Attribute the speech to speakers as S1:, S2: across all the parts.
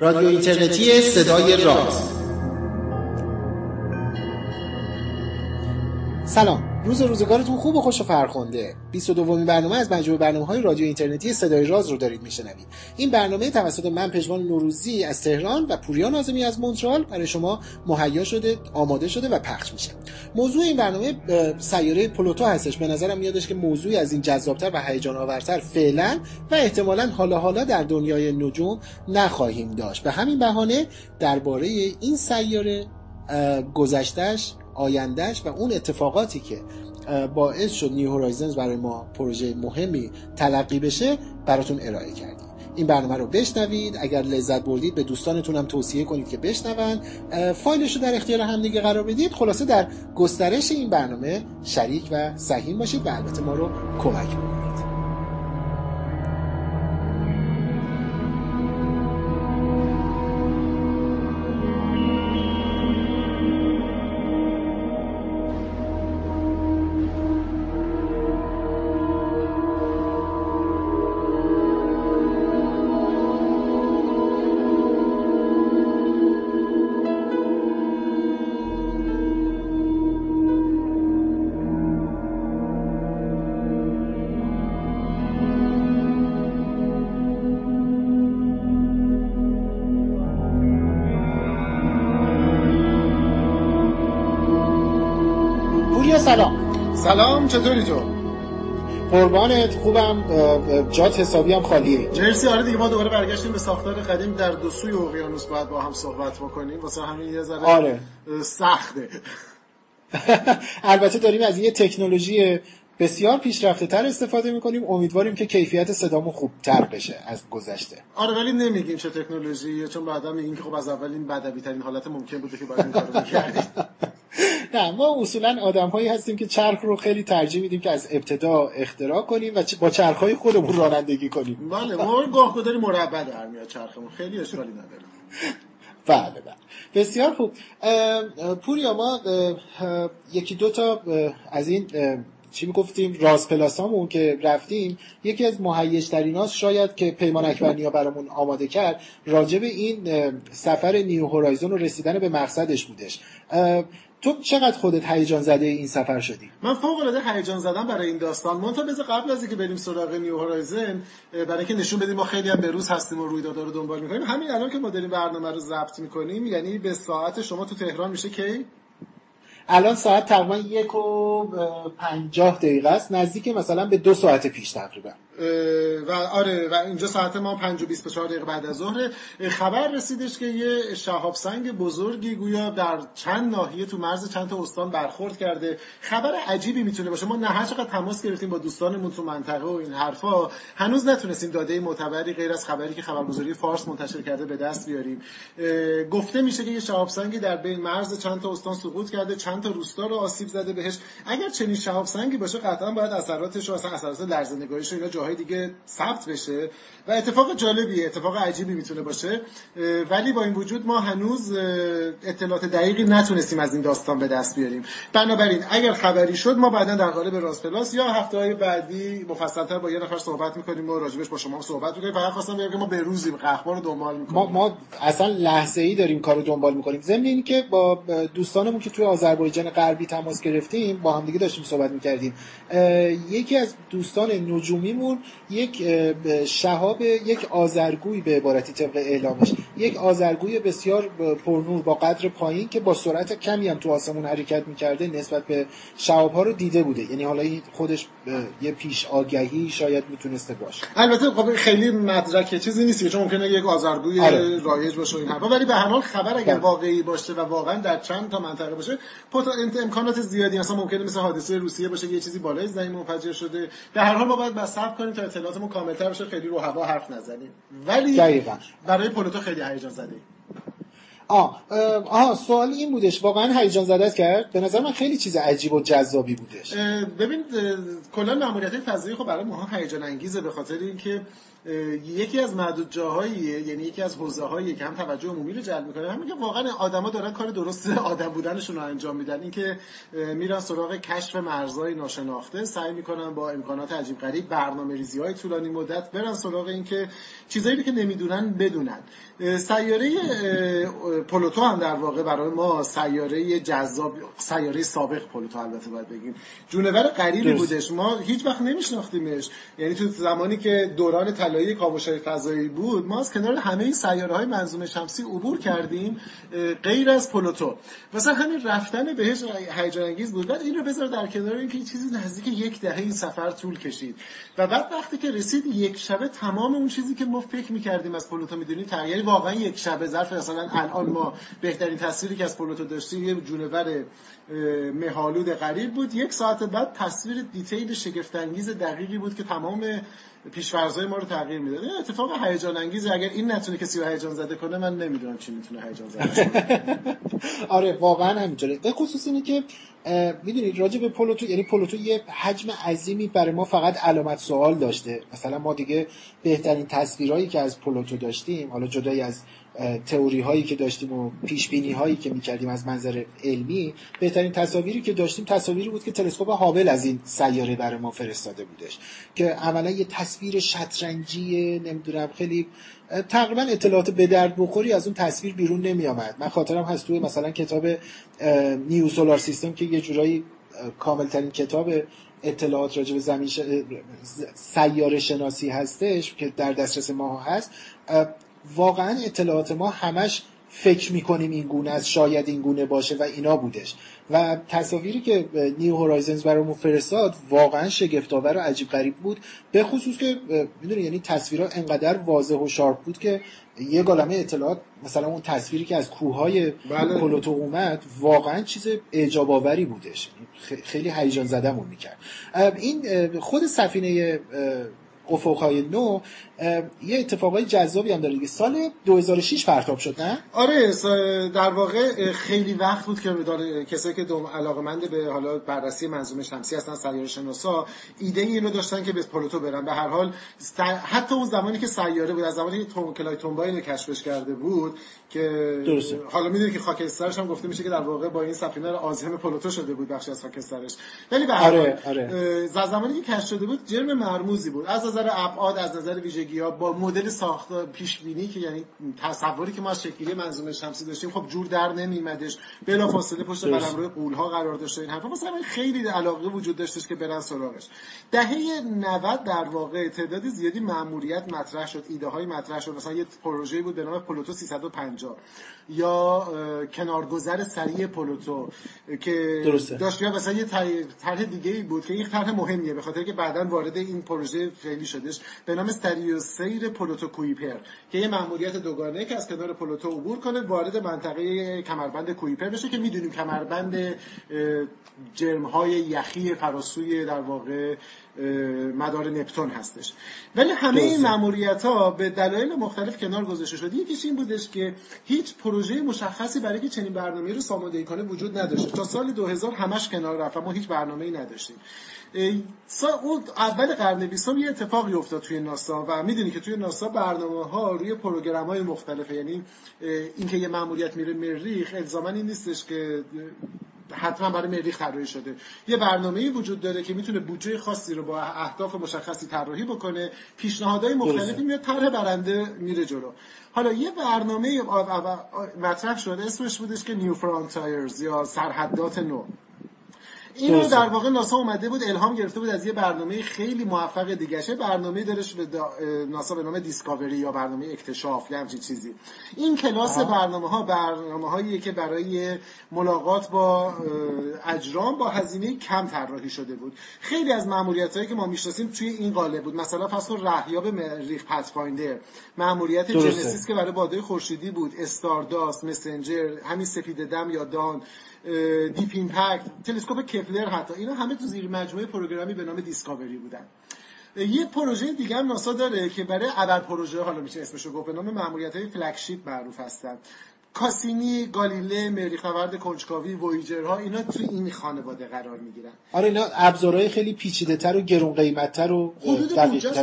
S1: رادیو اینترنتی صدای راز. سلام. روز روزگارتون خوب و خوش و فرخنده. 22 دومین برنامه از مجموعه برنامه های رادیو اینترنتی صدای راز رو دارید میشنوید. این برنامه توسط من پژمان نوروزی از تهران و پوریا نازمی از مونترال برای شما مهیا شده آماده شده و پخش میشه. موضوع این برنامه سیاره پلوتو هستش. به نظرم میادش که موضوعی از این جذابتر و هیجان آورتر فعلا و احتمالا حالا حالا در دنیای نجوم نخواهیم داشت. به همین بهانه درباره این سیاره گذشتهش آیندهش و اون اتفاقاتی که باعث شد نیو هورایزنز برای ما پروژه مهمی تلقی بشه براتون ارائه کردیم. این برنامه رو بشنوید. اگر لذت بردید به دوستانتون هم توصیه کنید که بشنون فایلش رو در اختیار همدیگه قرار بدید. خلاصه در گسترش این برنامه شریک و سهیم باشید و البته ما رو کمک کنید سلام
S2: چطوری تو؟
S1: قربانت خوبم. جات حسابی هم خالیه.
S2: مرسی. آره دیگه ما دوباره برگشتیم به ساختار قدیم در دو سوی اقیانوس. باید با هم صحبت بکنیم. واسه همین یه ذره
S1: آره.
S2: سخته.
S1: البته داریم از یه تکنولوژی بسیار پیشرفته تر استفاده می‌کنیم. امیدواریم که کیفیت صدامون خوبتر بشه از گذشته.
S2: آره ولی نمیگیم چه تکنولوژی چون بعدا میگیم که خب از اولین بدوی ترین حالت ممکن بوده که باید این کارو
S1: نه ما اصولا آدم هایی هستیم که چرخ رو خیلی ترجیح میدیم که از ابتدا اختراع کنیم و با چرخ های خودمون رانندگی کنیم.
S2: بله ما گاه داریم مربع در میاد چرخمون. خیلی اشکالی نداره.
S1: بله بله. بسیار خوب. پوریا ما یکی دو تا از این چی می‌گفتیم؟ راز پلاسامون که رفتیم یکی از مهیج هاست شاید که پیمان اکبرنیا برامون آماده کرد راجع به این سفر نیو هورایزون و رسیدن به مقصدش بودش. تو چقدر خودت هیجان زده این سفر شدی؟
S2: من فوق العاده هیجان زدم برای این داستان. مونتا بذار قبل از اینکه بریم سراغ نیو هورایزن برای اینکه نشون بدیم ما خیلی هم به روز هستیم و رویدادها رو دنبال می‌کنیم. همین الان که ما داریم برنامه رو ضبط می‌کنیم یعنی به ساعت شما تو تهران میشه کی؟
S1: الان ساعت تقریبا یک و پنجاه دقیقه است. نزدیک مثلا به دو ساعت پیش تقریبا.
S2: و آره و اینجا ساعت ما 5 و 24 دقیقه بعد از ظهر خبر رسیدش که یه شهاب سنگ بزرگی گویا در چند ناحیه تو مرز چند تا استان برخورد کرده. خبر عجیبی می‌تونه باشه. ما نه هر چقدر تماس گرفتیم با دوستانمون تو منطقه و این حرفا هنوز نتونستیم داده معتبری غیر از خبری که خبرگزاری فارس منتشر کرده به دست بیاریم. گفته میشه که یه شهاب سنگی در بین مرز چند تا استان سقوط کرده چند تا روستا رو آسیب زده بهش. اگر چنین شهاب سنگی باشه قطعا باید اثراتش اصلا اثرات لرزه‌نگاریش رو جاهای دیگه ثبت بشه. و اتفاق جالبیه اتفاق عجیبی می‌تونه باشه. ولی با این وجود ما هنوز اطلاعات دقیقی نتونستیم از این داستان به دست بیاریم. بنابراین اگر خبری شد ما بعدا در قالب راست پلاس یا هفته های بعدی مفصلتر با یه نفر صحبت می‌کنیم و راجبش با شما صحبت می‌کنیم. فقط خواستم بگم که ما به روزیم اخبار رو دنبال می‌کنیم.
S1: ما, ما اصلا لحظه ای داریم کارو دنبال می‌کنیم. ضمن اینکه با دوستانمون که توی آذربایجان غربی تماس گرفتیم با هم دیگه داشتیم صحبت می‌کردیم. یکی از دوستان نجومیمون یک شهاب یک آزرگوی به عبارتی طبق اعلامش. یک آزرگوی بسیار پرنور با قدر پایین که با سرعت کمی هم تو آسمون حرکت می‌کرده نسبت به شهاب ها رو دیده بوده. یعنی حالا خودش یه پیش آگهی شاید می‌تونسته باشه.
S2: البته خب خیلی مدرک چیزی نیست چون ممکنه یک آزرگوی آره. رایج باشه این حرفا. ولی به هر حال خبر اگر بله. واقعی باشه و واقعا در چند تا منطقه باشه امکانات زیادی مثلا ممکنه مثل حادثه روسیه باشه یه چیزی بالای زمین منفجر شده. در هر حال ما باید بس کنیم تا اطلاعاتمون کاملتر بشه خیلی رو هوا حرف نزنیم. ولی
S1: دقیقا.
S2: برای پلوتو خیلی هیجان زده.
S1: آه آه سوال این بودش. واقعا هیجان زده کرد به نظر من خیلی چیز عجیب و جذابی بودش.
S2: ببین کلا ماموریت فضایی خب برای ما هیجان انگیزه به خاطر اینکه یکی از معدود جاهاییه یعنی یکی از حوزه هایی که هم توجه عمومی رو جلب می‌کنه. همین که واقعا آدما دارن کار درست آدم بودنشون رو انجام میدن. اینکه میرن سراغ کشف مرزهای ناشناخته سعی می‌کنن با امکانات عجیب غریب برنامه ریزی های طولانی مدت برن سراغ اینکه چیزایی که نمی‌دونن بدونن. سیاره پلوتو هم در واقع برای ما سیاره جذاب سیاره سابق پلوتو البته باید بگیم. جونور غریبی بودش. ما هیچ وقت نمیشناختیمش. یعنی تو زمانی که دوران طلایی کاوش‌های فضایی بود ما از کنار همه این سیاره های منظومه شمسی عبور کردیم غیر از پلوتو. مثلا همین رفتن بهش هیجان انگیز بود. بعد این رو بذار در کنار اینکه چیزی نزدیک یک دهه این سفر طول کشید. و بعد وقتی که رسید یک شبه تمام اون چیزی که ما فکر می‌کردیم از پلوتو می‌دونیم تغییری واقعا یک شبه ظرف مثلا الان ما بهترین تصویری که از پلوتو داشتیم یه جونور مهالود غریب بود. یک ساعت بعد تصویر detail شگفت‌انگیز دقیقی بود که تمام پیش‌فرض‌های ما رو تغییر می‌داد. این اتفاق هیجان انگیزه اگر این نتونه کسی رو هیجان زده کنه من نمی‌دونم چی می‌تونه هیجان زده
S1: آره واقعا همینطوره. به خصوص اینه که می‌دونید راجع به پلوتو یعنی پلوتو یه حجم عظیمی برای ما فقط علامت سوال داشته. مثلا ما دیگه بهترین تصویرهایی که از پلوتو داشتیم حالا جدای از تئوری هایی که داشتیم و پیش بینی هایی که می‌کردیم از منظر علمی بهترین تصاویری که داشتیم تصاویری بود که تلسکوپ هابل از این سیاره برای ما فرستاده بودش که عملا یه تصویر شطرنجی نمی‌دونم خیلی تقریبا اطلاعات به درد بخوری از اون تصویر بیرون نمی آمد من خاطرم هست توی مثلا کتاب نیو سولار سیستم که یه جورایی کاملترین کتاب اطلاعات راجع به زمین ش... سیاره شناسی هستش که در دسترس ما هست واقعا اطلاعات ما همش فکر می‌کنیم این گونه است شاید این گونه باشه و اینا بودش. و تصاویری که نیو هورایزنز برامون فرستاد واقعا شگفت‌آور و عجیب غریب بود. به خصوص که می‌دونی یعنی تصویرها انقدر واضح و شارپ بود که یه گالمه اطلاعات مثلا اون تصویری که از کوههای بله. پلوتو اومد واقعا چیز اعجاب آوری بودش. خیلی هیجان زدمون می‌کرد. این خود سفینه افقهای نو یه اتفاقای جذابی هم داره دیگه. سال 2006 پرتاب شد نه؟
S2: آره در واقع خیلی وقت بود که داره کسایی که دوم علاقمند به حالا بررسی منظومه شمسی هستن سیاره شناسا ایده اینو داشتن که به پلوتو برن. به هر حال حتی اون زمانی که سیاره بود از زمانی که توم کلای تومبای کشفش کرده بود که درسته. حالا می‌دونی که خاکسترش هم گفته میشه که در واقع با این سفینه آزم پلوتو شده بود بخشی از خاکسترش. ولی به هر آره، آره. زمانی که کشف شده بود جرم مرموزی بود. از نظر ابعاد از نظر ویژگی ها با مدل ساخت پیش بینی که یعنی تصوری که ما از شکلی منظومه شمسی داشتیم خب جور در نمیمدش بلا فاصله پشت قلمرو قول ها قرار داشته این حرفا. مثلا خیلی علاقه وجود داشتش که برن سراغش. دهه 90 در واقع تعداد زیادی ماموریت مطرح شد ایده های مطرح شد. مثلا یه پروژه بود به نام پلوتو 350 یا کنارگذر سریع پلوتو که درسته. داشت. یا مثلا یه طرح دیگه ای بود که این طرح مهمیه به خاطر که بعدا وارد این پروژه فعلی شدش به نام استریو سیر پلوتو کویپر که یه مأموریت دوگانه که از کنار پلوتو عبور کنه وارد منطقه کمربند کویپر بشه که می‌دونیم کمربند جرم های یخی فراسوی در واقع مدار نپتون هستش. ولی همه این ماموریت ها به دلایل مختلف کنار گذاشته شد یکیش این بودش که هیچ پروژه مشخصی برای که چنین برنامه‌ای رو ساماندهی کنه وجود نداشت تا سال 2000 همش کنار رفت ما هیچ برنامه‌ای نداشتیم. اون اول قرن بیستم یه اتفاقی افتاد توی ناسا و می‌دونی که توی ناسا برنامه ها روی پروگرام های مختلفه. یعنی اینکه یه ماموریت میره مریخ الزاما این نیستش که حتما برای مریخ طراحی شده. یه برنامه‌ای وجود داره که می‌تونه بودجه خاصی رو با اهداف مشخصی طراحی بکنه. پیشنهادهای مختلفی میاد طرح برنده میره جلو. حالا یه برنامه مطرح شده اسمش بودش که نیو فرانتایرز یا سرحدات نو. این رو در واقع ناسا اومده بود الهام گرفته بود از یه برنامه خیلی موفق دیگه برنامه دارش به ناسا به نام Discovery یا برنامه اکتشاف یا همچین چیزی. این کلاس برنامه ها برنامه هایی که برای ملاقات با اجرام با هزینه کم طراحی شده بود. خیلی از ماموریت هایی که ما می‌شناسیم توی این قالب بود. مثلا پس رهیاب مریخ Pathfinder ماموریت Genesis که برای باد خورشیدی بود. Stardust Messenger همین سپید دم یا Dawn. Deep Impact تلسکوپ کپلر حتی اینا همه تو زیر مجموعه program ی به نام Discovery بودن. یه پروژه دیگه هم ناسا داره که برای ابر پروژه حالا میشه اسمشو گفت به نام ماموریت های flagship معروف هستن. کاسینی گالیله مریخ نورد کنجکاوی وویجرها اینا تو این خانواده قرار می‌گیرن.
S1: آره اینا ابزارهای خیلی پیچیده تر و گرون قیمتتر و
S2: حدود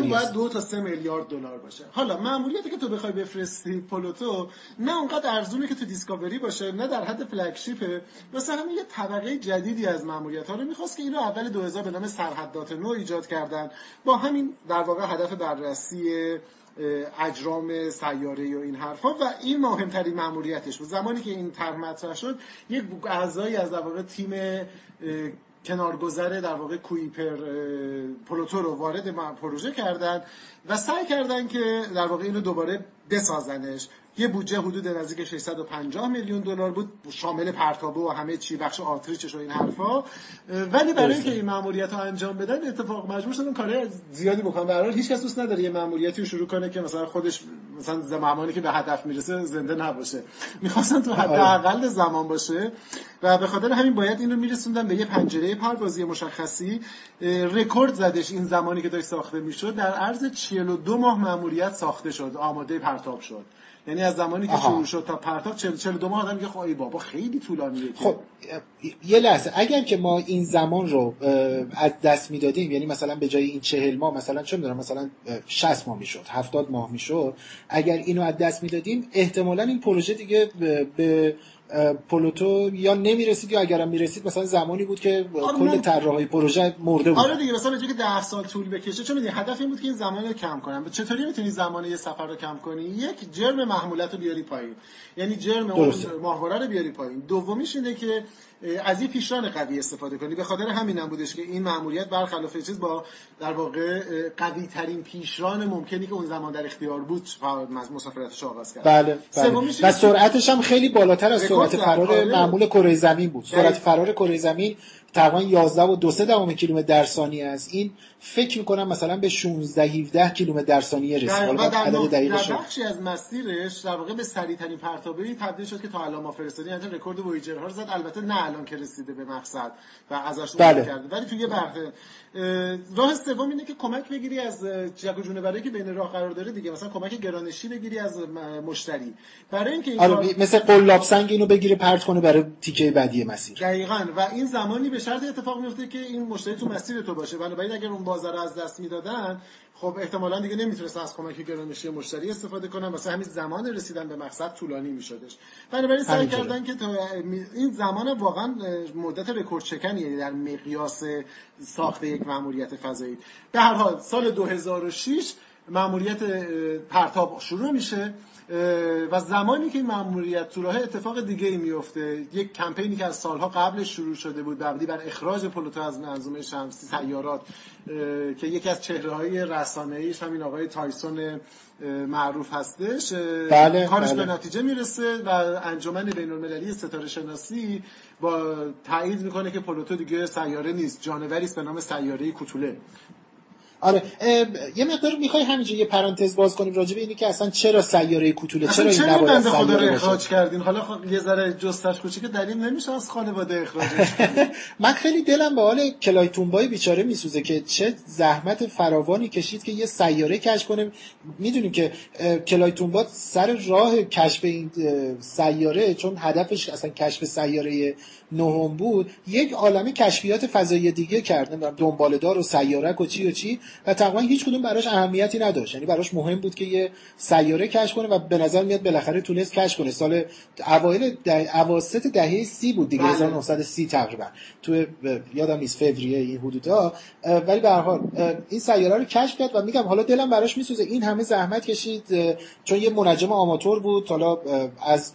S2: باید دو تا سه میلیارد دلار باشه. حالا ماموریتی که تو بخوای بفرستی پلوتو نه اونقدر ارزونه که تو Discovery باشه نه در حد flagship ه واسه همین یه طبقه جدیدی از ماموریت ها رو می‌خواست که اینو اول 2000 به نام سرحدات نو ایجاد کردن. با همین در واقع هدف بررسی اجرام سیاره و این حرفا و این مهمترین ماموریتش بود. زمانی که این طرح مطرح شد یک اعضایی از در واقع تیم کنارگذر در واقع کویپر پلوتو رو وارد پروژه کردن و سعی کردن که در واقع اینو دوباره بسازنش. یه بودجه حدود نزدیک 650 میلیون دلار بود شامل پرتابه و همه چی بخش آتریچش و این حرفا. ولی برای اینکه این ماموریت رو انجام بدن اتفاق مجبور شدن کارهای زیادی بکنن. به هیچ کس دوست نداره یه ماموریتی رو شروع کنه که مثلا خودش مثلا زمانی که به هدف می‌رسه زنده نباشه. می‌خواستن تو حد اقل زمان باشه و به خاطر همین باید این رو میرسوندن به یه پنجره پروازی مشخصی. رکورد زدش این زمانی که داشت ساخته می‌شد. در عرض 42 ماه ماموریت ساخته شد. آماده پرتاب شد. یعنی از زمانی که شروع شد تا پرتاب 40 42 ماه آدم میگه خب ای بابا خیلی طولانیه
S1: خب یه لحظه. اگر که ما این زمان رو از دست می‌دادیم یعنی مثلا به جای این 40 ماه مثلا چه می‌دونم مثلا 60 ماه می‌شد 70 ماه می‌شد اگر اینو از دست می‌دادیم احتمالا این پروژه دیگه به, به پلوتو یا نمی‌رسید یا اگرم می‌رسید مثلا زمانی بود که آره کل طراحی پروژه مرده بود.
S2: آره دیگه مثلا که 10 سال طول بکشه چون می‌دونی هدف این بود که این زمان رو کم کنم. چطوری می‌تونی زمان یه سفر رو کم کنی؟ یک جرم محمولیت رو بیاری پایین. یعنی جرم اون ماهواره رو بیاری پایین. دومیش اینه که از این پیشران قوی استفاده کنی. به خاطر همین هم بودش که این ماموریت برخلاف چیز با در واقع قوی ترین پیشران ممکنی که اون زمان در اختیار بود مسافرتش آغاز کرد.
S1: بله, بله. و سرعتش هم خیلی بالاتر از سرعت فرار. معمول کره زمین بود سرعت فرار کره زمین تقریبا 11 و 2 دهم کیلومتر در ثانیه است. این فکر می‌کنم مثلا به 16 17 کیلومتر در ثانیه رسید.
S2: و در, در بخشی از مسیرش در واقع به سریع ترین پرتابه تبدیل شد که تا الان ما فرستادیم. یعنی رکورد وویجر ها رو زد. البته نه الان که رسیده به مقصد و ازش بله. کرده. ولی توی برخه راه سوم اینه که کمک بگیری از جک و جونوری که بین راه قرار داره دیگه. مثلا کمک گرانشی بگیری از مشتری. برای اینکه این
S1: آره مثل قلاب سنگ اینو بگیره پرت کنه برای تیکه بعدی مسیر.
S2: دقیقاً. و این زمانی به شرط اتفاق میفته که این مشتری تو مسیر تو باشه. بنابراین اگر اون بازار از دست می‌دادن خب احتمالا دیگه نمی‌تونست از کمک گرانشی مشتری استفاده کنن. واسه همین زمان رسیدن به مقصد طولانی میشدش. بنابراین سعی کردن که تا این زمان واقعا مدت رکورد شکنیه در مقیاس ساخت یک ماموریت فضایی. به هر حال سال 2006 ماموریت پرتاب شروع میشه. و زمانی که این مأموریت تو راه اتفاق دیگه ای میفته یک کمپینی که از سالها قبلش شروع شده بود مبنی بر اخراج پلوتو از منظومه شمسی سیارات که یکی از چهره های رسانه ایش همین آقای تایسون معروف هستش
S1: بله،
S2: کارش
S1: بله.
S2: به نتیجه می‌رسه و انجمن بین المللی ستاره شناسی با تایید می‌کنه که پلوتو دیگه سیاره نیست جانوری است به نام سیاره کوتوله
S1: آره یه مقدار می‌خوای همینجا یه پرانتز باز کنیم راجع به اینی که اصلا چرا سیاره کوتوله چرا این نباید
S2: سیاره اخراج کردین؟ حالا خب یه ذره جستش کوچیک دلیل نمیشه از خانواده اخراجش
S1: من خیلی دلم به حال کلایتونبای بیچاره میسوزه که چه زحمت فراوانی کشید که یه سیاره کشف کنه. می‌دونیم که کلایتونبا سر راه کشف این سیاره چون هدفش اصلا کشف سیاره نهم بود یک عالمه کشفیات فضایی دیگه کرد نمی‌دونم دنبالدار و سیارک و چی و چی و تقریبا هیچ کدوم براش اهمیتی نداشت. یعنی براش مهم بود که یه سیاره کشف کنه و به نظر میاد بالاخره تونست کشف کنه. سال اوایل ده... اواسط دهه سی بود دیگه 1930 تقریبا. تو یادم نیست فوریه این حدودا. ولی به هر حال این سیاره رو کشف کرد و میگم حالا دلم براش میسوزه. این همه زحمت کشید چون یه منجم آماتور بود. حالا از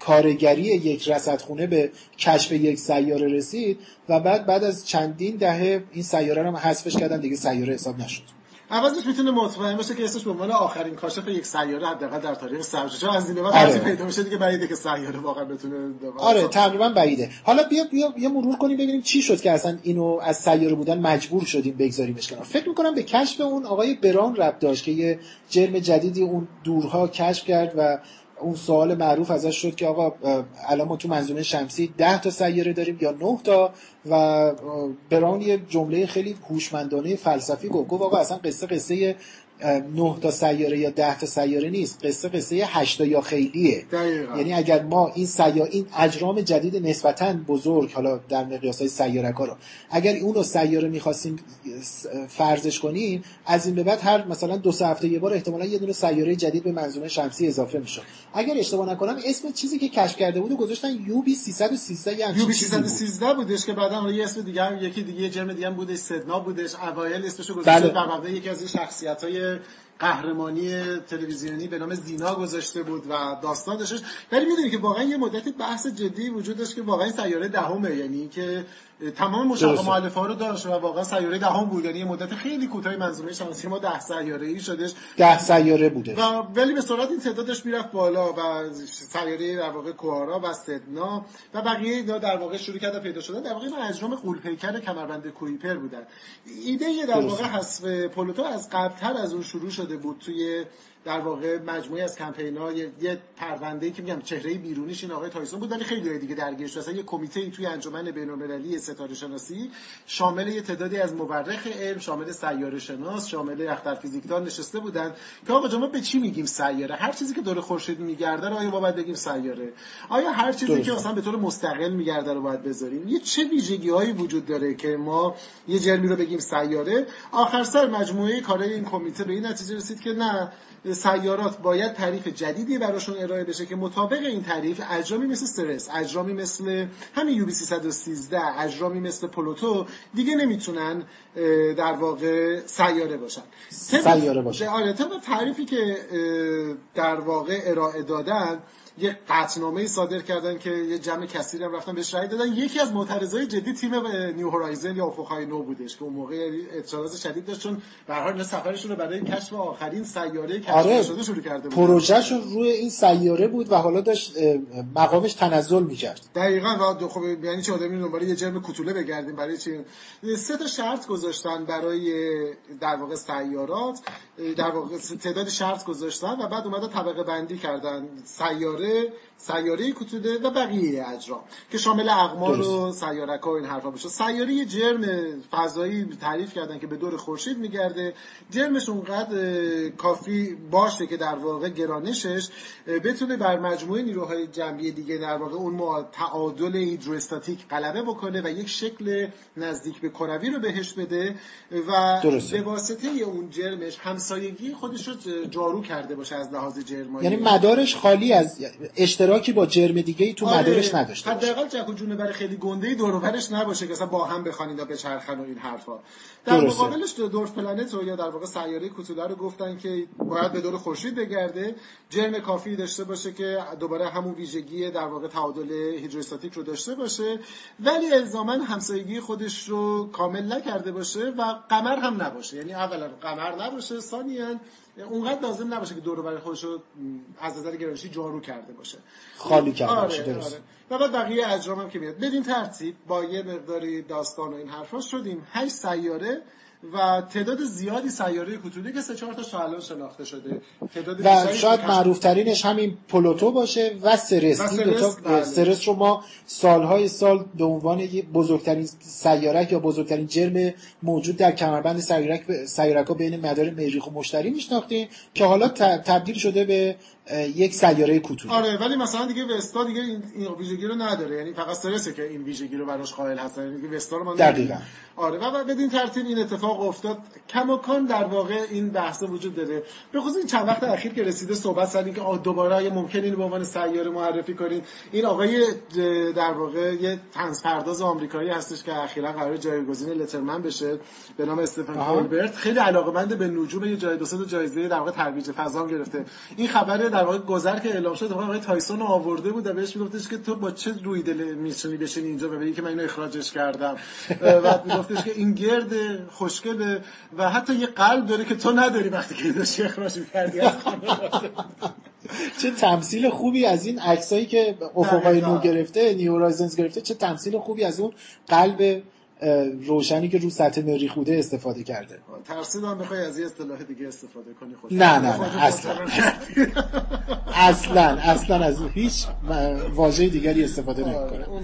S1: کارگری یک رصدخونه به کشف یک سیاره رسید و بعد بعد از چندین دهه این سیاره رو حذفش کردن. دیگه سیاره حساب نشد.
S2: عوضش می‌تونه مطمئن باشه که اسمش به عنوان آخرین کاشف یک سیاره حداقل در تاریخ سرچ چون از این بعد آره. پیدا میشه دیگه بعیده که سیاره واقعا بتونه
S1: آره تقریبا بعیده. حالا بیا بیا یه مرور کنیم ببینیم چی شد که اصلا اینو از سیاره بودن مجبور شدیم بگذاریمش کنار فکر می‌کنم به کشف اون آقای بران رب داشت که یه جرم جدیدی اون دورها کشف کرد و اون سوال معروف ازش شد که آقا الان ما تو منظومه شمسی ده تا سیاره داریم یا نه تا؟ و براون یه جمله خیلی هوشمندانه فلسفی گفت. گفت آقا اصلا قصه قصه نه تا سیاره یا ده تا سیاره نیست. قصه قصه هشتا یا خیلیه.
S2: دقیقا.
S1: یعنی اگر ما این سیا این اجرام جدید نسبتا بزرگ حالا در مقیاس های سیارک ها رو. اگر اون رو سیاره می‌خواستیم فرضش کنیم از این به بعد هر مثلا دو سه هفته یه بار احتمالا یه دونه سیاره جدید به منظومه شمسی اضافه میشه اگر اشتباه نکنم اسم چیزی که کشف کرده بود گذاشتن یو بی 313
S2: یعنی یو بی 313 بودش که بعدا یه اسم دیگه هم یکی دیگه جرم دیگه هم بودش سدنا بودش اوایل اسمشو گذاشته بله. یکی از شخصیت های there قهرمانی تلویزیونی به نام زینا گذاشته بود و داستان داشتش. ولی می‌دونی که واقعا یه مدتی بحث جدی وجود داشت که واقعا سیاره دهمه. یعنی که تمام مشابه مؤلفه ها رو داشت و واقعا سیاره دهم بود. یعنی مدت خیلی کوتاهی منظومه شمسی ما ده سیاره ای شدش
S1: ده سیاره بوده.
S2: و ولی به سرعت این تعدادش می‌رفت بالا و سیاره در واقع کوارا و سدنا و بقیه اینا در واقع شروع کرده پیدا شدن. در واقع اینا اجرام قولپیکر کمربند کویپر بودن. ایده در واقع حذف پلوتو از قبلتر از اون شروع شده بود توی در واقع مجموعه از کمپینا یه, یه پرونده که میگم چهره بیرونیش این آقای تایسون بود ولی خیلی دیگه درگیر شد اصلا یه کمیته ای توی انجمن بین‌المللی ستاره شناسی شامل یه تعدادی از مورخ علم شامل سیاره شناس شامل اختر فیزیکدان نشسته بودن که آقا ما به چی میگیم سیاره؟ هر چیزی که دور خورشید میگرده رو آیا ما باید بگیم سیاره؟ آیا هر چیزی که مثلا به طور مستقل میگرده رو باید بذاریم؟ یه چه ویژگی هایی وجود داره که ما یه جرمی رو بگیم سیاره؟ آخر سر مجموعه کارهای این کمیته به این نتیجه رسید که نه سیارات باید تعریف جدیدی براشون ارائه بشه که مطابق این تعریف اجرامی مثل سرس اجرامی مثل همین یوبی 313 اجرامی مثل پلوتو دیگه نمی‌تونن در واقع سیاره باشن.
S1: سیاره باشن.
S2: آره تعریفی که در واقع ارائه دادن یه قطنامه صادر کردن که یه جمع کثیری هم رفتن بهش رای دادن. یکی از معترضای جدی تیم نیو هورایزن یا افقهای نو بودش که اون موقع اعتراض شدید داشت چون به هر حال سفرشون رو برای کشف آخرین سیاره کشف آره. شده شروع کرده
S1: بود پروژهشون روی این سیاره بود و حالا داشت مقامش تنزل می‌کرد.
S2: دقیقاً و خب یعنی چه آدمی دنبال یه جرم کوتوله بگردیم برای چی؟ سه تا شرط گذاشتن برای در واقع سیارات. در واقع تعداد شرط گذاشتن و بعد اومدن طبقه بندی کردن. سیاره سیاره کوتوده و بقیه اجرام که شامل اقمار و سیارک و این حرفا بشه سیاره جرم فضایی تعریف کردن که به دور خورشید میگرده. جرمش اونقدر کافی باشه که در واقع گرانشش بتونه بر مجموعه نیروهای جنبی دیگه در واقع اون تعادل هیدروستاتیک غلبه بکنه و یک شکل نزدیک به کروی رو بهش بده و به واسطه اون جرمش همسایگی خودش رو جارو کرده باشه از لحاظ جرمایی
S1: یعنی مدارش خالی از اشتراکی با جرم دیگه ای تو آره. مدارش نداشته
S2: حداقل جک و جونه برای خیلی گنده ای دور برش نباشه که با هم بخوان اینا بچرخن و این حرفا. در درسته. مقابلش دورف پلنت رو یا در واقع سیاره کوتوله رو گفتن که باید به دور خورشید بگرده. جرم کافی داشته باشه که دوباره همون ویژگی در واقع تعادل هیدروستاتیک رو داشته باشه. ولی الزاما همسایگی خودش رو کامل نکرده باشه و قمر هم نباشه. یعنی اولا قمر نباشه ثانیا اونقدر لازم نباشه که دور برای خودش رو از نظر گرانشی جارو کرده باشه.
S1: خالی کرده آره، باشه درست. آره.
S2: و بعد بقیه اجرام هم که میاد. بدین ترتیب با یه مقداری داستان و این حرفا شدیم. هشت سیاره و تعداد زیادی سیاره کوچولی که سه چهار تا الان شناخته شده. تعداد
S1: و شاید معروف ترینش همین پلوتو باشه و سرس, و سرس, بله. سرس رو ما سالهای سال به عنوان بزرگترین سیارک یا بزرگترین جرم موجود در کمربند سیارک سیارک ها بین مدار مریخ و مشتری میشناختیم که حالا تبدیل شده به یک سیاره کوتوله
S2: آره ولی مثلا دیگه وستا دیگه این, این ویژگی رو نداره. یعنی فقط سرسه که این ویژگی رو براش قائل هستن. یعنی وستا رو ما
S1: دقیقاً.
S2: آره و بدین ترتیب این اتفاق افتاد. کماکان در واقع این بحث وجود داره. به خصوص این چند وقت اخیر که رسیده صحبت سر که دوباره اگه ممکن اینو به عنوان سیاره معرفی کنین. این آقای در واقع یه تنز پرداز آمریکایی هستش که اخیرا قرار جایگزین لترمن بشه. به نام استفن هولبرت خیلی علاقمند به نجوم یه جای دو جایزه در واقع ترویج فضا گرفته. این خبر در واقع گذر که اعلام شد آقای تایسون آورده بود و بهش میگفتش که تو با چه روی دل می‌تونی بشین اینجا و بگی که من اینو اخراجش کردم؟ و میگفتش که این گرد خوشگله و حتی یه قلب داره که تو نداری وقتی که داشتی اخراج می‌کردی.
S1: چه تمثیل خوبی از این عکسایی که افقای نو گرفته نیو گرفته چه تمثیل خوبی از اون قلب روشنی که رو سطح مریخ بوده استفاده کرده.
S2: ترسیدم بخوای از یه اصطلاح دیگه استفاده کنی خود
S1: نه نه نه اصلا. اصلا اصلا از هیچ واژه دیگری استفاده نمی‌کنم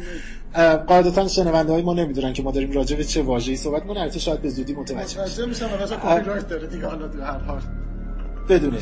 S1: قاعدتا شنونده های ما نمی‌دونن که ما داریم راجع به چه واژه‌ای صحبت می‌کنیم. البته شاید به زودی متوجه
S2: بشن میشم و کپی رایت داره دیگه حالا هر حال.
S1: بدون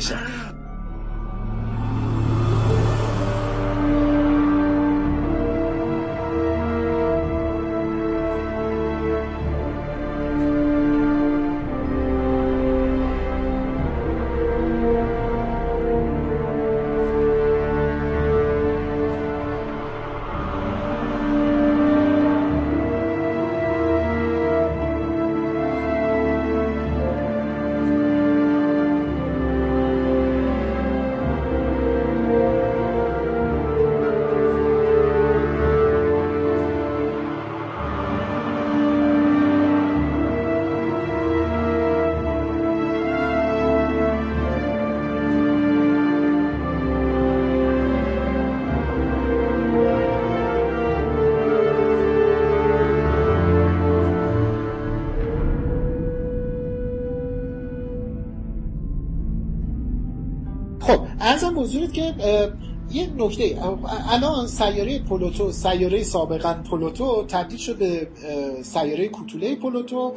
S1: ارزم بزرگت که یه نکته الان سیاره پلوتو سیاره سابقا پلوتو تبدیل شد به سیاره کوتوله پلوتو.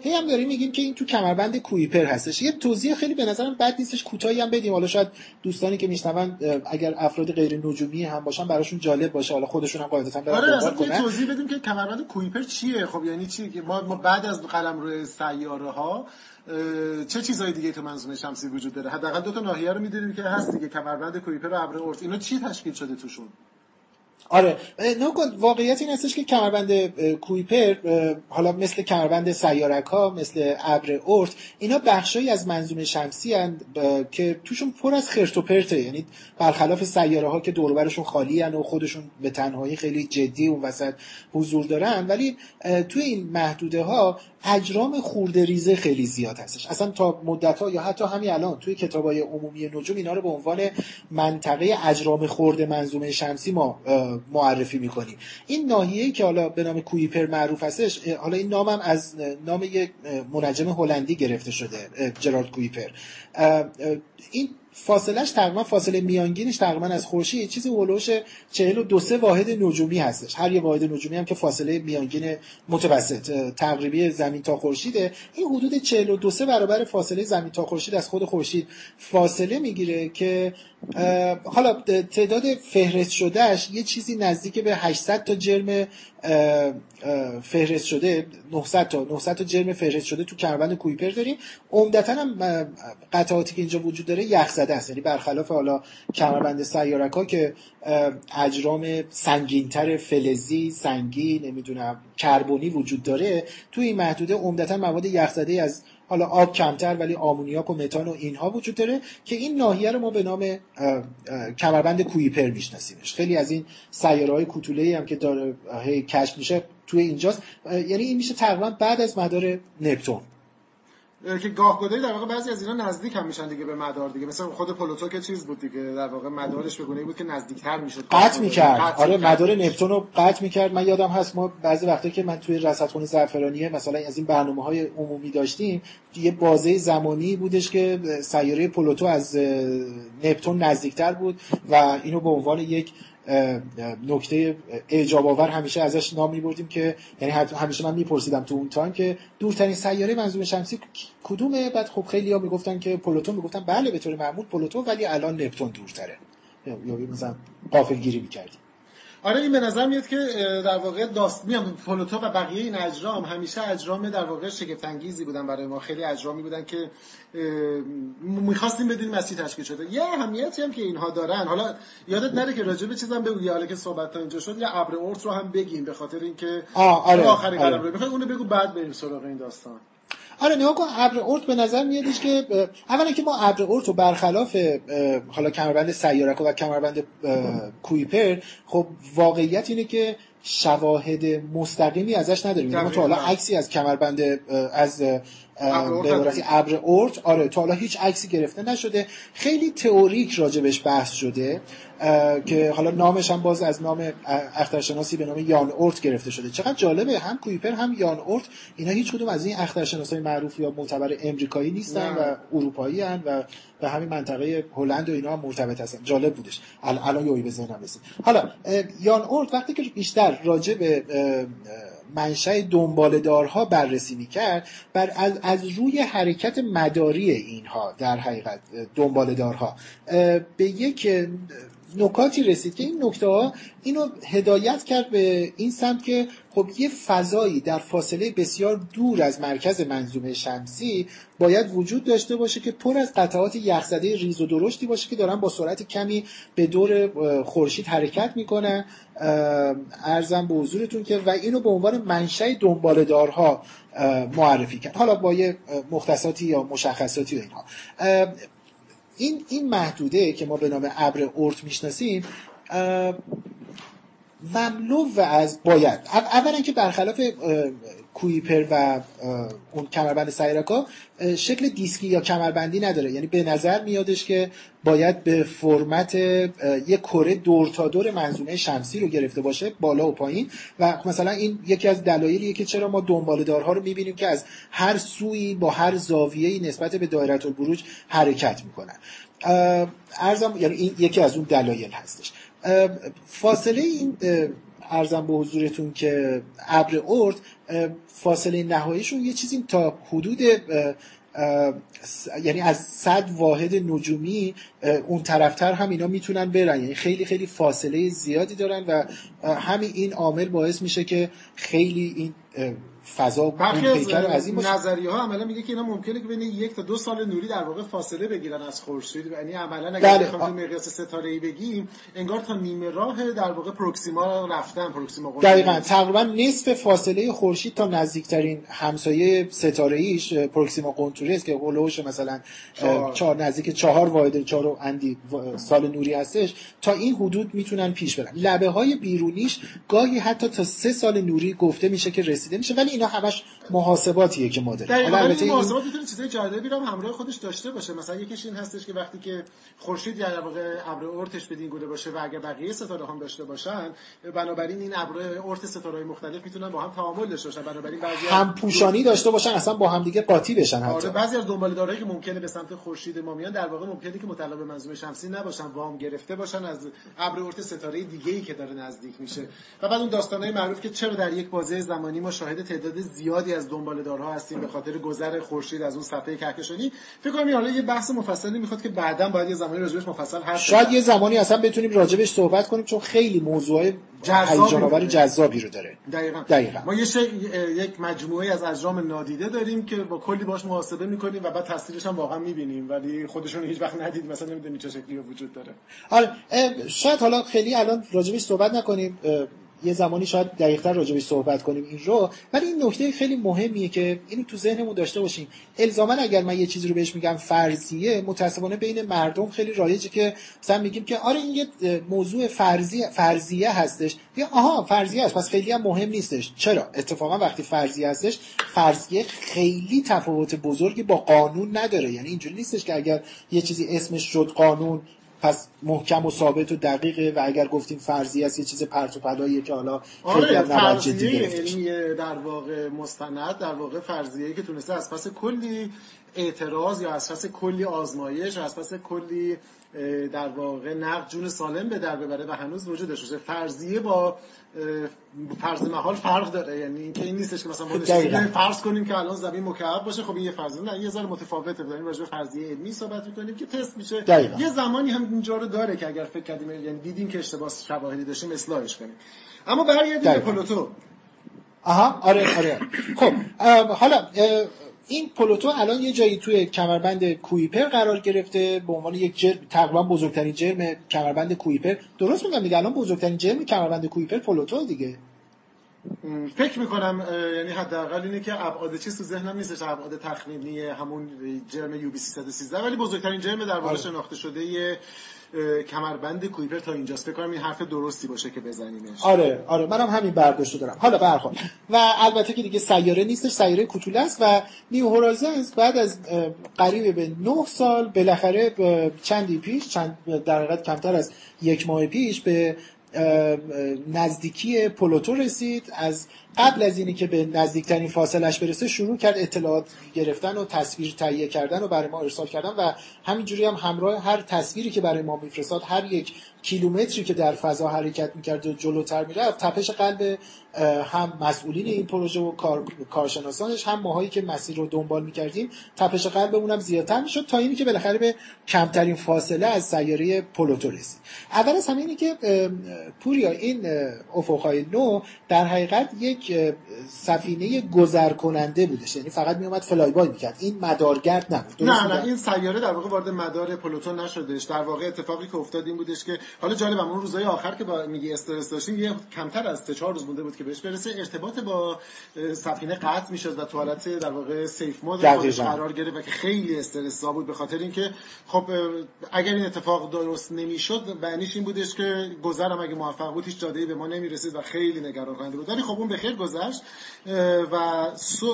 S1: هی هم داریم میگیم که این تو کمربند کویپر هستش. یه توضیح خیلی به نظرم بد نیستش کوتاهی هم بدیم. حالا شاید دوستانی که میشنون اگر افراد غیر نجومی هم باشن براشون جالب باشه. حالا خودشون هم قاعدتا برن
S2: آره کنن. توضیح بدیم که کمربند کویپر چیه؟ خب یعنی چی؟ ما بعد از قلم روی سیاره ها چه چیزهای دیگه تو منظومه شمسی وجود داره؟ حداقل دو تا ناحیه رو می‌دونیم که هست دیگه. کمربند کویپر و ابر اورت اینا چی تشکیل شده توشون؟
S1: آره. نکن واقعیت این هستش که کمربند کویپر حالا مثل کمربند سیارک ها مثل ابر اورت اینا بخشایی از منظومه شمسی هن که توشون پر از خرت و پرته. یعنی برخلاف سیاره ها که دوربرشون خالی هن و خودشون به تنهایی خیلی جدی اون وسط حضور دارن. ولی توی این محدوده ها اجرام خورده ریزه خیلی زیاد هستش. اصلا تا مدت ها یا حتی همین الان توی کتاب های عمومی نجوم اینا رو به عنوان منطقه اجرام خورده منظومه شمسی ما معرفی می‌کنیم. این ناحیه که حالا به نام کویپر معروف هستش حالا این نامم از نام یک منجم هلندی گرفته شده جرارد کویپر. این فاصلش تقریبا فاصله میانگینش تقریبا از خورشید. چیزی هولوش 42 سه واحد نجومی هستش. هر یه واحد نجومی هم که فاصله میانگین متوسط تقریبی زمین تا خورشیده. این حدود 42 سه برابر فاصله زمین تا خورشید از خود خورشید فاصله می‌گیره که حالا تعداد فهرست شدهش یه چیزی نزدیک به 800 تا جرم فهرست شده 900 تا 900 تا جرم فهرست شده تو کمربند کویپر داریم. عمدتا هم قطعاتی که اینجا وجود داره یخ زده است. یعنی برخلاف حالا کمربند ها که اجرام سنگینتر فلزی سنگین نمی‌دونم کربونی وجود داره تو این محدوده عمدتا مواد یخزده از حالا آب کمتر ولی آمونیاک و متان و اینها وجود داره که این ناحیه رو ما به نام کمربند کویپر میشناسیمش. خیلی از این سیاره های کوتوله هم که داره کشف میشه توی اینجاست. یعنی این میشه تقریبا بعد از مدار نپتون.
S2: که گاه گداری در واقع بعضی از اینا نزدیک هم میشن دیگه به مدار دیگه. مثلا خود پلوتو که چیز بود دیگه در واقع مدارش به گونه بود که نزدیکتر می‌شد.
S1: قطع می‌کرد. آره مدار نپتون رو قطع می‌کرد. من یادم هست ما بعضی وقتا که من توی رصدخونه زعفرانیه مثلا از این برنامه های عمومی داشتیم یه بازه زمانی بودش که سیاره پلوتو از نپتون نزدیکتر بود و اینو به عنوان یک نکته اعجاب آور همیشه ازش نام میبردیم که یعنی همیشه من میپرسیدم تو اون time که دورترین سیاره منظومه شمسی کدومه؟ بعد خب خیلی ها می‌گفتن که پلوتو می‌گفتن بله به طور معمول پلوتو ولی الان نپتون دورتره. یا مثلا قافلگیری می‌کردیم.
S2: آره این به نظر میاد که در واقع داست میام پلوتو و بقیه این اجرام همیشه اجرام در واقع شگفت انگیزی بودن برای ما. خیلی اجرامی بودن که می‌خواستیم بدونیم از چی تشکیل شده. یه اهمیتی هم که اینها دارن. حالا یادت نره که راجع به چیزام بگو حالا که صحبت تا اینجا شد یا ابر اورت رو هم بگیم به خاطر اینکه
S1: آره
S2: آخری
S1: آره.
S2: رو. بخوای اونو بگو بعد بریم سراغ این داستان.
S1: آره نگاه کن ابر اورت به نظر میادش که اولا که ما ابر اورت رو برخلاف حالا کمربند سیارک و کمربند کویپر خب واقعیت اینه که شواهد مستقیمی ازش نداریم. ما تو حالا عکسی از کمربند از به عبارتی ابر اورت آره تا حالا هیچ عکسی گرفته نشده. خیلی تئوریک راجبش بحث شده که حالا نامش هم باز از نام اخترشناسی به نام یان اورت گرفته شده. چقدر جالبه هم کویپر هم یان اورت اینا هیچ کدوم از این اخترشناسای معروف یا معتبر امریکایی نیستن نه. و اروپایی هن و به همین منطقه هلند و اینا هم مرتبط هستن. جالب بودش. الان یوی به ذهنم رسید. حالا یان اورت وقتی که بیشتر راجع به منشأ دنبالدارها بررسی می‌کرد بر از, از روی حرکت مداری اینها در حقیقت دنبالدارها به یک نکاتی رسید که این نکته ها اینو هدایت کرد به این سمت که خب یه فضایی در فاصله بسیار دور از مرکز منظومه شمسی باید وجود داشته باشه که پر از قطعات یخزده ریز و درشتی باشه که دارن با سرعت کمی به دور خورشید حرکت می‌کنن. ارزم به حضورتون که و اینو به عنوان منشأ دنبالدارها معرفی کرد. حالا با یه مختصاتی یا مشخصاتی و اینها. این این محدوده که ما به نام ابر اورت می‌شناسیم مملو از باید. اولا که برخلاف کویپر و اون کمربند سیرکا شکل دیسکی یا کمربندی نداره. یعنی به نظر میادش که باید به فرمت یک کره دور تا دور منظومه شمسی رو گرفته باشه بالا و پایین. و مثلا این یکی از دلایلیه که چرا ما دنبالدارها رو می‌بینیم که از هر سوی با هر زاویه‌ای نسبت به دایره البروج حرکت می‌کنن. ارزم یعنی این یکی از اون دلایل هستش. فاصله این ارزم به حضورتون که ابر ارد فاصله نهاییشون یه چیزی تا حدود یعنی از صد واحد نجومی اون طرفتر هم اینا می‌تونن برن. یعنی خیلی خیلی فاصله زیادی دارن و همین این عامل باعث میشه که خیلی این فضا
S2: برخی از نظریه ها عملا میگه که اینا ممکنه که بین یک تا دو سال نوری در واقع فاصله بگیرن از خورشید. یعنی عملا اگر بله. بخوایم مقیاس ستاره ای بگیم انگار تا نیمه راه در واقع پروکسیما رفتن پروکسیما
S1: دقیقاً. تقریبا نصف فاصله خورشید تا نزدیکترین همسایه ستاره ایش پروکسیما قنطوری است که هولوش مثلا چهار. نزدیک چهار واحد چهار و اندی سال نوری هستش. تا این حدود می‌تونن پیش برن. لبه های بیرونیش گاهی حتی تا سه سال نوری گفته میشه که رسیده میشه ولی اینا همش محاسباتیه که ما داریم.
S2: حالا البته این محاسبات می‌تونه چیزای جالبی هم همراه خودش داشته باشه. مثلا یکیش این هستش که وقتی که خورشید در واقع ابر اورتش بدین گوده باشه و اگر بقیه ستاره هم داشته باشن بنابراین این ابر اورت ستاره مختلف می‌تونن با هم تعامل داشته باشن. بنابراین بعضی
S1: هم پوشانی داشته باشن اصلا با هم دیگه قاطی بشن حتی.
S2: آره بعضی از دنباله‌دارایی که ممکنه به سمت خورشید ما میان در واقع ممکنه که متعلق به منظومه شمسی نباشن وام گرفته باشن از ابر اورت ستاره دیگه‌ای که داره نزدیک میشه. و بعد اون داستانای معروف که چرا در یک بازه زمانی ما شاهد تعداد زیادی از دنبالدارها هستیم به خاطر گذر خورشید از اون صفحه کهکشانی. فکر کنم حالا یه بحث مفصلی می‌خواد که بعدا باید یه زمانی راجبش مفصل حرف
S1: شاید یه زمانی اصلا بتونیم راجبش صحبت کنیم چون خیلی موضوع جذابی جذابی رو داره.
S2: دقیقاً, دقیقاً. ما یه یک مجموعه از اجرام نادیده داریم که با کلی باش محاسبه می‌کنیم و بعد تصویرش هم واقعا می‌بینیم ولی خودشون هیچ وقت ندید مثلا نمی‌دونی چه شکلی وجود داره.
S1: آره شاید حالا خیلی الان راجبش صحبت نکنیم. یه زمانی شاید دقیقتر راجبش صحبت کنیم این رو. ولی این نکته خیلی مهمیه که اینو تو ذهنمون داشته باشیم. الزاما اگر من یه چیزی رو بهش میگم فرضیه متاسفانه بین مردم خیلی رایجه که مثلا میگیم که آره این یه موضوع فرضیه فرضیه هستش. یا آها فرضیه است. پس خیلی هم مهم نیستش. چرا؟ اتفاقا وقتی فرضیه هستش فرضیه خیلی تفاوت بزرگی با قانون نداره. یعنی اینجوری نیستش که اگر یه چیزی اسمش شد قانون پس محکم و ثابت و دقیقه و اگر گفتیم فرضی است یه چیز پرت و پلاییه که حالا
S2: آره فرضیه علمی در واقع مستند در واقع فرضیه که تونسته از پس کلی اعتراض یا از پس کلی آزمایش از پس کلی در واقع نقد جون سالم به در ببره و هنوز وجودش باشه فرضیه با فرض محال فرق داره. یعنی اینکه این نیستش که مثلا ما فرض کنیم که الان زمین مکعب باشه. خب این یه فرضیه نه یه ذره متفاوته. داریم راجع به فرضیه علمی صحبت می‌کنیم که تست میشه.
S1: دقیقا.
S2: یه زمانی هم اینجا رو داره که اگر فکر کردیم یعنی دیدیم که اشتباه شواهدی داشتیم اصلاحش کنیم. اما برگردیم به پلوتو.
S1: آها آره آره. خب حالا این پلوتو الان یه جایی توی کمربند کویپر قرار گرفته به عنوان یک جرم تقریبا بزرگترین جرم کمربند کویپر درست میگم دیگه الان بزرگترین جرم کمربند کویپر پلوتو دیگه
S2: فکر می‌کنم یعنی حداقل اینه که ابعاد چیز تو ذهنم نیستش ابعاد تخمینی همون جرم یو بی 313 ولی بزرگترین جرم در واقع آره. شناخته شده کمربند کویپر تا اینجاست. فکر کنم این حرف درستی باشه که بزنیمش
S1: آره آره. منم همین برداشت دارم. حالا برخورد. و البته که دیگه سیاره نیستش سیاره کوتوله است و نیو هورایزنز بعد از قریب به 9 سال بالاخره چندی پیش چند در حقیقت کمتر از یک ماه پیش به نزدیکی پلوتو رسید. از قبل از اینی که به نزدیکترین فاصلش برسه شروع کرد اطلاعات گرفتن و تصویر تهیه کردن و برای ما ارسال کردن و همینجوری هم همراه هر تصویری که برای ما میفرستاد هر یک کیلومتری که در فضا حرکت می‌کرد و جلوتر می‌رفت تپش قلب هم مسئولین این پروژه و کار... کارشناسانش هم ماهایی که مسیر رو دنبال می‌کردیم تپش قلبمون هم زیادتر می‌شد تا اینی که بالاخره به کمترین فاصله از سیاره پلوتو رسید. اول از همه اینی که پوریا این افقهای نو در حقیقت یک سفینه گذر کننده بودش. یعنی فقط میومد فلای بای می‌کرد. این مدارگرد نبود.
S2: نه نه این سیاره در واقع وارد مدار پلوتو نشدش. در واقع اتفاقی که افتاد این بودش که حالا جالبم اون روزهای آخر که با میگی استرس داشتیم یه کمتر از 3 4 روز مونده بود که بهش برسه. ارتباط با سفینه قطع می‌شد و تو حالت در واقع سیف مود قرار گرفت و که خیلی استرس بود به خاطر اینکه خب اگر این اتفاق درست نمی‌شد معنیش این بودش که گذرم اگه موفق بود هیچ جاده به ما نمی‌رسید و خیلی نگران کننده بود. ولی خب اون بخیر گذشت و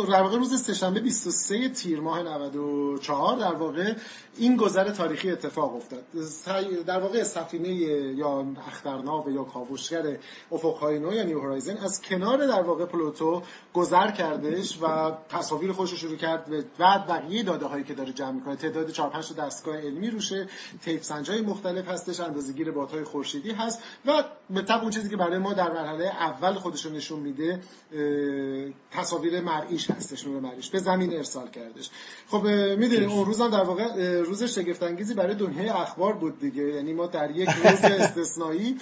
S2: در واقع روز سهشنبه 23 تیر ماه 94 در واقع این گذر تاریخی اتفاق افتاد. در واقع سفینه یا اخترناو یا کاوشگر افقهای نو یا نیو هورایزن از کنار در واقع پلوتو گذر کردش و تصاویر خودش رو شروع کرد و بعد بقیه داده هایی که داره جمع می‌کنه. تعداد 4 5 دستگاه علمی روشه تیپ سنجای مختلف هستش اندازه‌گیر باتهای خورشیدی هست و به طب اون چیزی که برای ما در مرحله اول خودش نشون میده تصاویر مرئیش هستش نور مرئیش. به زمین ارسال کردش. خب می‌دونید اون روز هم در واقع روز شگفت انگیزی برای دنیای اخبار بود دیگه. یعنی ما در یک روز استثنایی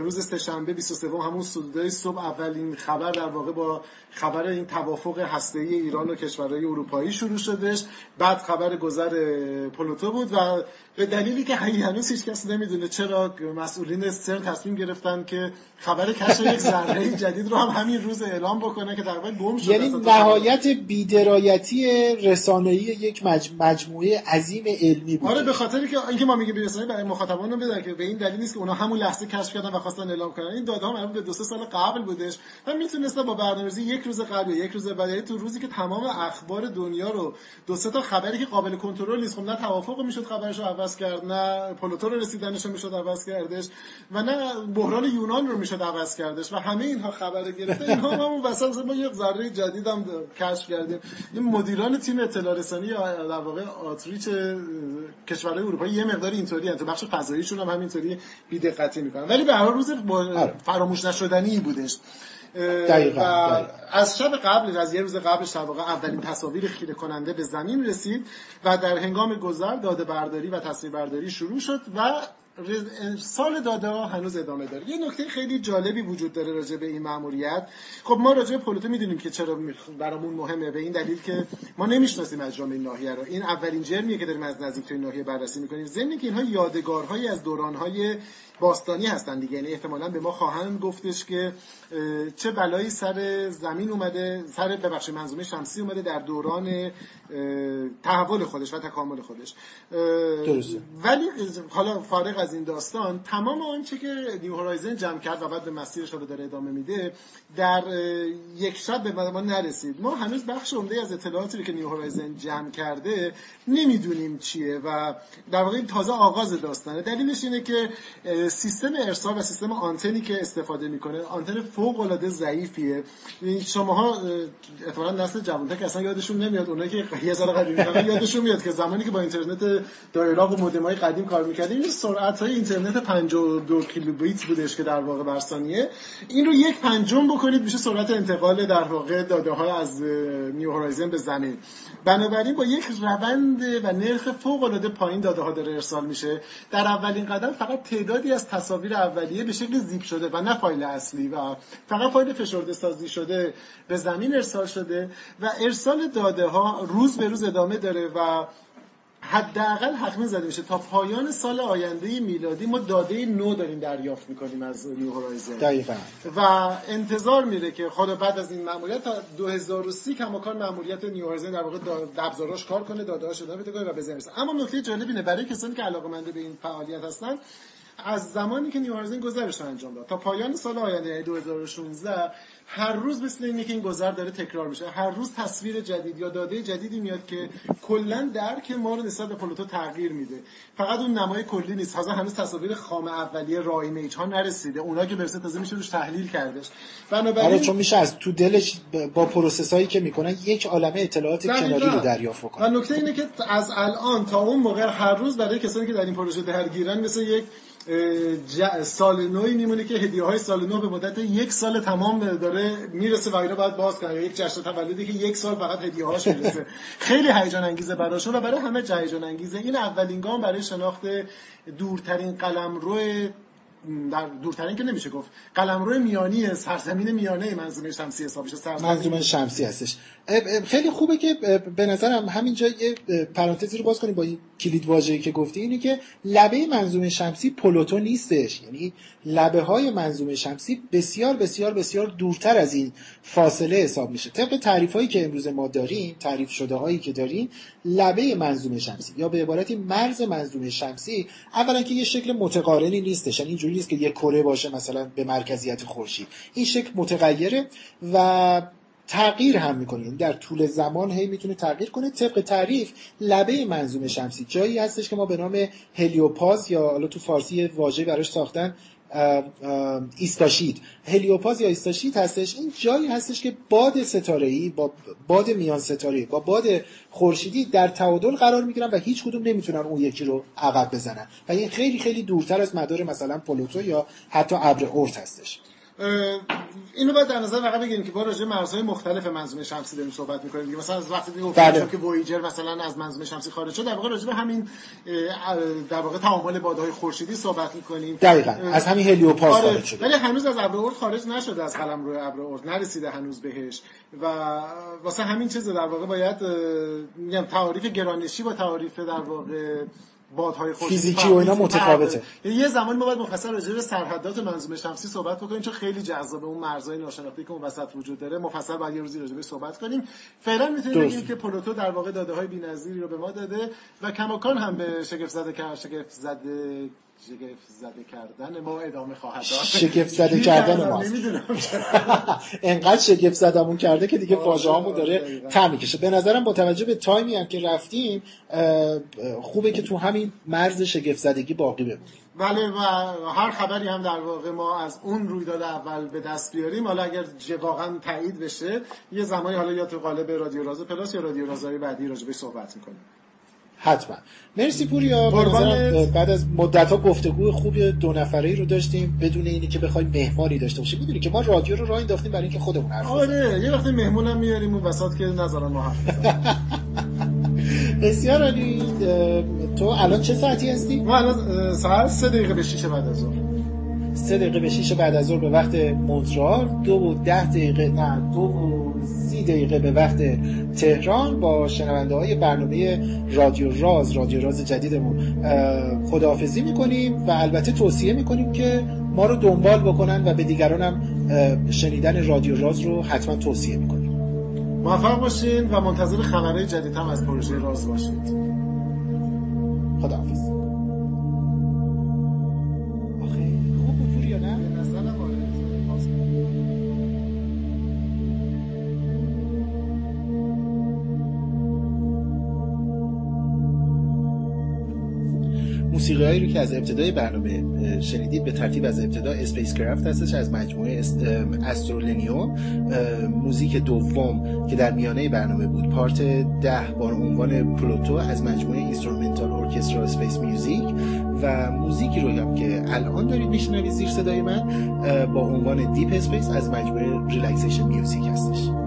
S2: روز سهشنبه 23 همون سودای صبح اولین خبر در واقع با خبر این توافق هسته‌ای ایران و کشورهای اروپایی شروع شدش بعد خبر گذر پلوتو بود و به دلیلی که هنوز هیچ کس نمی‌دونه. چرا مسئولین سرن تصمیم گرفتن که خبر کشف یک ذره جدید رو هم همین روز اعلام بکنه که تقریبا گم شد
S1: یعنی نهایت بیدرایتی رسانه‌ای یک مجموعه عظیم علمی بود.
S2: آره به خاطر که اینکه ما میگیم رسانه‌ای برای مخاطبان بده که به این دلیل نیست که اونا همون لحظه کشف کردن و خواستن اعلام کنن. این داده ها به دو سه سال قبل بودش و می‌تونسته با برنامه‌ریزی یک روز قبل یک روز بعد یعنی تو روزی که تمام اخبار دنیا رو دو سه تا خبری که قابل کنترل نیست. خب نه توافق می‌شد خبرش رو عوض کرد نه پلوتو رو رسیدنش رو می‌شد عوض کردش و نه بحران یونان رو می‌شد عوض کردش و همه اینها خبر گرفته. اینها هم اون وسط ما یک ذره جدید هم کشف کردیم. این مدیران تیم اطلاع رسانی یا در واقع آتریچ کشورهای اروپایی یه مقدار اینطوری تو بخش فضاییشون هم همینطوری بی دقتی می‌کنن. ولی به هر روز آره. فراموش نشدنی بودش.
S1: دقیقا,
S2: و از شب قبل از یه روز قبلش در واقع اولین تصاویر خیره کننده به زمین رسید و در هنگام گذر داده برداری و تصویر برداری شروع شد و سال داده ها هنوز ادامه داره. یه نکته خیلی جالبی وجود داره راجع به این مأموریت. خب ما راجع به پلوتو می‌دونیم که چرا برامون مهمه به این دلیل که ما نمی‌شناسیم اجرام این ناحیه رو. این اولین جرمیه که داریم از نزدیک این ناحیه بررسی می‌کنیم. ضمن که اینها یادگارهایی از دورانهای باستانی هستن دیگه. یعنی احتمالا به ما خواهند گفتش که چه بلایی سر زمین اومده سر ببخشید منظومه شمسی اومده در دوران تحول خودش و تکامل خودش.
S1: درسته.
S2: ولی حالا فارغ از این داستان تمام آنچه که نیو هورایزن جمع کرد و بعد به مسیرش رو داره ادامه میده در یک شب به ما نرسید. ما هنوز بخش عمده از اطلاعاتی که نیو هورایزن جمع کرده نمی‌دونیم چیه و در واقع تازه آغاز داستانه. دلیلش اینه که سیستم ارسال و سیستم آنتنی که استفاده می‌کنه آنتن فوق العاده ضعیفیه شماها احتمالاً نسل جوان‌تر که اصلا یادشون نمیاد اونایی که یه سال قدیم یادشون میاد که زمانی که با اینترنت دایره و مودم‌های قدیم کار می‌کردیم این سرعت‌های اینترنت 52 کیلوبیت بودش که در واقع بر ثانیه. این رو یک پنجم بکنید میشه سرعت انتقال در واقع داده ها از نیو هورایزن به زمین. بنابراین با یک روند و نرخ فوق العاده پایین داده ها داره ارسال میشه. در اولین قدم فقط تعدادی تصاویر اولیه به شکل زیپ شده و نه فایل اصلی و فقط فایل فشرده سازی شده به زمین ارسال شده و ارسال داده ها روز به روز ادامه داره و حداقل حتما زده میشه. تا پایان سال آینده میلادی ما داده نو داریم دریافت می‌کنیم از نیو هورایزن.
S1: دقیقا.
S2: و انتظار میره که خدا بعد از این ماموریت تا 2030 کماکان ماموریت نیو هورایزن در واقع ابزاراش کار کنه داده هاش ادامه بده و بزنه اما نکته جالب اینه برای کسانی که علاقه به این فعالیت هستن از زمانی که New Horizon گذرش انجام داد تا پایان سال آینده 2016 یعنی هر روز مثل اینه که این گذر داره تکرار میشه. هر روز تصویر جدید یا داده جدیدی میاد که کلا درک ما رو نسبت به پلوتو تغییر میده. فقط اون نمای کلی نیست. تازه هنوز تصاویر خام اولیه raw image ها نرسیده. اونا که برسه تازه میشه روش تحلیل کردش.
S1: بنابراین آره چون میشه از تو دلش با process هایی که می‌کنن یک عالمه اطلاعات کناری رو دریافت کنه
S2: و نکته اینه که از الان تا اون موقع هر روز برای کسانی که در این پروژه درگیرن مثل یک سال نوی میمونه که هدیه های سال نو به مدت یک سال تمام داره می‌رسه و اینا باید باز کنن یک جشن تولدی که یک سال فقط هدیه هاش می‌رسه. خیلی هیجان انگیزه براشون و برای همه هیجان انگیزه. این اولین گام برای شناخت دورترین قلمروی در دورترین که نمیشه گفت. قلمرو میانی سرزمین میانه منظومه شمسی حساب میشه
S1: منظومه شمسی هستش. خیلی خوبه که به نظرم همینجا یه پرانتزی رو باز کنیم با کلید واژه‌ای که گفتی. اینه که لبه منظومه شمسی پلوتو نیستش. یعنی لبه های منظومه شمسی بسیار بسیار بسیار دورتر از این فاصله حساب میشه. طبق تعریف هایی که امروز ما داریم تعریف شده هایی که داریم لبه منظومه شمسی یا به عبارتی مرز منظومه شمسی اولا که یه شکل متقارنی نیستش. یعنی اینجوری نیست که یه کره باشه مثلا به مرکزیت خورشید. این شکل متغیره و تغییر هم می‌کنه. یعنی در طول زمان هی می‌تونه تغییر کنه. طبق تعریف لبه منظومه شمسی. جایی هستش که ما به نام هلیوپاز یا حالا تو فارسی واژه براش ساختن ایستاشید. هلیوپاز یا ایستاشید هستش. این جایی هستش که باد ستاره با باد میان ستاره با باد خورشیدی در تعادل قرار می‌گیرن و هیچ کدوم نمی‌تونن اون یکی رو عقب بزنن. و این خیلی خیلی دورتر از مدار مثلا پلوتو یا حتی ابر اورت هستش.
S2: اینو باید در نظر واقعا بگیریم که با راجع مرزهای مختلف منظومه شمسی داریم صحبت می‌کنیم. دیگه مثلا از وقتی دیگه بله. که وویجر مثلا از منظومه شمسی خارج شد در واقع راجع به همین در واقع تعامل بادهای خورشیدی صحبت می‌کنیم.
S1: دقیقاً. از همین هلیوپاز آره. خارج شده
S2: ولی هنوز از ابر اورد خارج نشده از قلم روی ابر اورد. نرسیده هنوز بهش. و واسه همین چیز در واقع باید میگم تعاریف گرانشی با تعاریف در واقع بادهای
S1: فیزیکی و اینا متفاوته.
S2: یه زمانی ما باید مفصل راجع به سرحدات منظومه شمسی صحبت بکنیم چون خیلی جذابه اون مرزهای ناشناخته که اون وسط وجود داره. مفصل بعد یه روزی راجع به صحبت کنیم. فعلا می‌تونیم بگیم که پلوتو در واقع داده های بی‌نظیری رو به ما داده و کماکان هم به شگفت زده کرد شگفت زده شگفت زده کردن ما ادامه خواهد داشت
S1: شگفت زده کردن ما انقدر شگفت زدمون کرده که دیگه واژه هامون داره تم می‌کشه. به نظرم با توجه به تایمی هم که رفتیم خوبه که تو همین مرز شگفت زدگی باقی بمونیم.
S2: بله و هر خبری هم در واقع ما از اون رویداد اول به دست بیاریم حالا اگر واقعا تایید بشه یه زمانی حالا یا تو قالب رادیو راز پلاس یا رادیو رازهای بعدی راجبش صحبت می‌کنیم.
S1: حتما. مرسی پوریا بعد از مدت ها گفتگو خوب دو نفره ای رو داشتیم بدون اینی که بخوایم مهمانی داشته باشیم. می‌دونی که ما رادیو رو راه انداختیم برای اینکه خودمون حرف
S2: آره یه وقتی مهمونم میاریم اون وسط که نظرا ما حرف
S1: بسیار عالی. تو الان چه ساعتی هستی؟
S2: ما الان ساعت سه دقیقه به شیش بعد از ظهر.
S1: سه دقیقه به شیش بعد از ظهر به وقت مونترال دو و ده دقیقه نه دو و دقیقه به وقت تهران با شنونده های برنامه رادیو راز رادیو راز جدیدمون. خداحافظی می‌کنیم و البته توصیه می‌کنیم که ما رو دنبال بکنن و به دیگران هم شنیدن رادیو راز رو حتما توصیه می‌کنیم.
S2: موفق باشین و منتظر خبرهای جدید هم از پروژه راز باشید.
S1: خداحافظ. موسیقی هایی رو که از ابتدای برنامه شنیدید به ترتیب از ابتدا Spacecraft هستش از مجموعه استرولنیو موزیک دوم که در میانه برنامه بود. Part ده با عنوان پلوتو از مجموعه Instrumental Orchestra Space Music و موزیکی رو هم که الان دارید میشنوید زیر صدای من با عنوان Deep Space از مجموعه Relaxation Music هستش.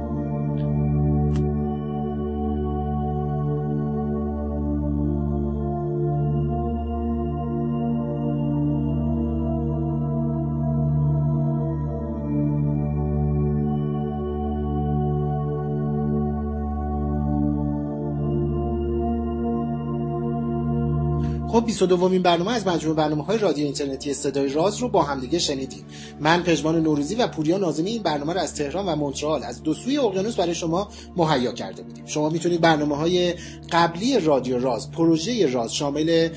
S1: خب 22 ومین برنامه از مجموعه برنامه های رادیو اینترنتی صدای راز رو با همدیگه شنیدیم. من پژمان نوروزی و پوریا نازمی این برنامه رو از تهران و مونترال از دو سوی اقیانوس برای شما مهیا کرده بودیم. شما می‌تونید برنامه های قبلی رادیو راز پروژه راز شامل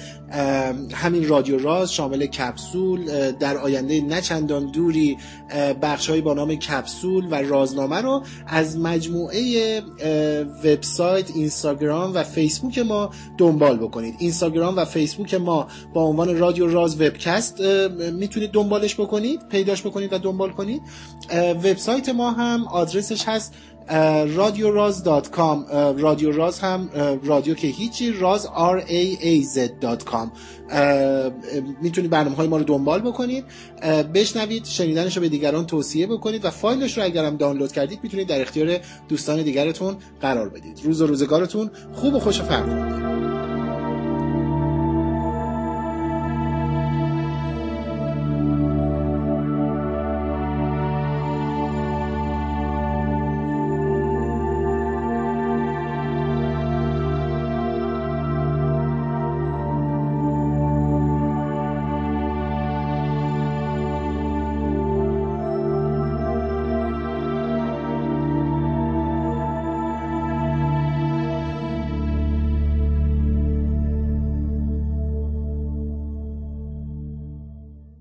S1: همین رادیو راز شامل کپسول در آینده نه چندان دوری بخش با نام کپسول و رازنامه رو از مجموعه وبسایت اینستاگرام و فیسبوک ما دنبال بکنید. اینستاگرام و فیسبوک ما با عنوان رادیو راز webcast می‌تونید دنبالش بکنید پیداش بکنید و دنبال کنید. وبسایت ما هم آدرسش هست رادیو راز dot com. رادیو راز هم رادیو که هیچی راز r a a z dot com. می‌تونید برنامه های ما رو دنبال بکنید. بشنوید شنیدنش رو به دیگران توصیه بکنید و فایلش رو اگرم دانلود کردید می‌تونید در اختیار دوستان دیگرتون قرار بدید. روز و روزگارتون خوب و خوش و فرق.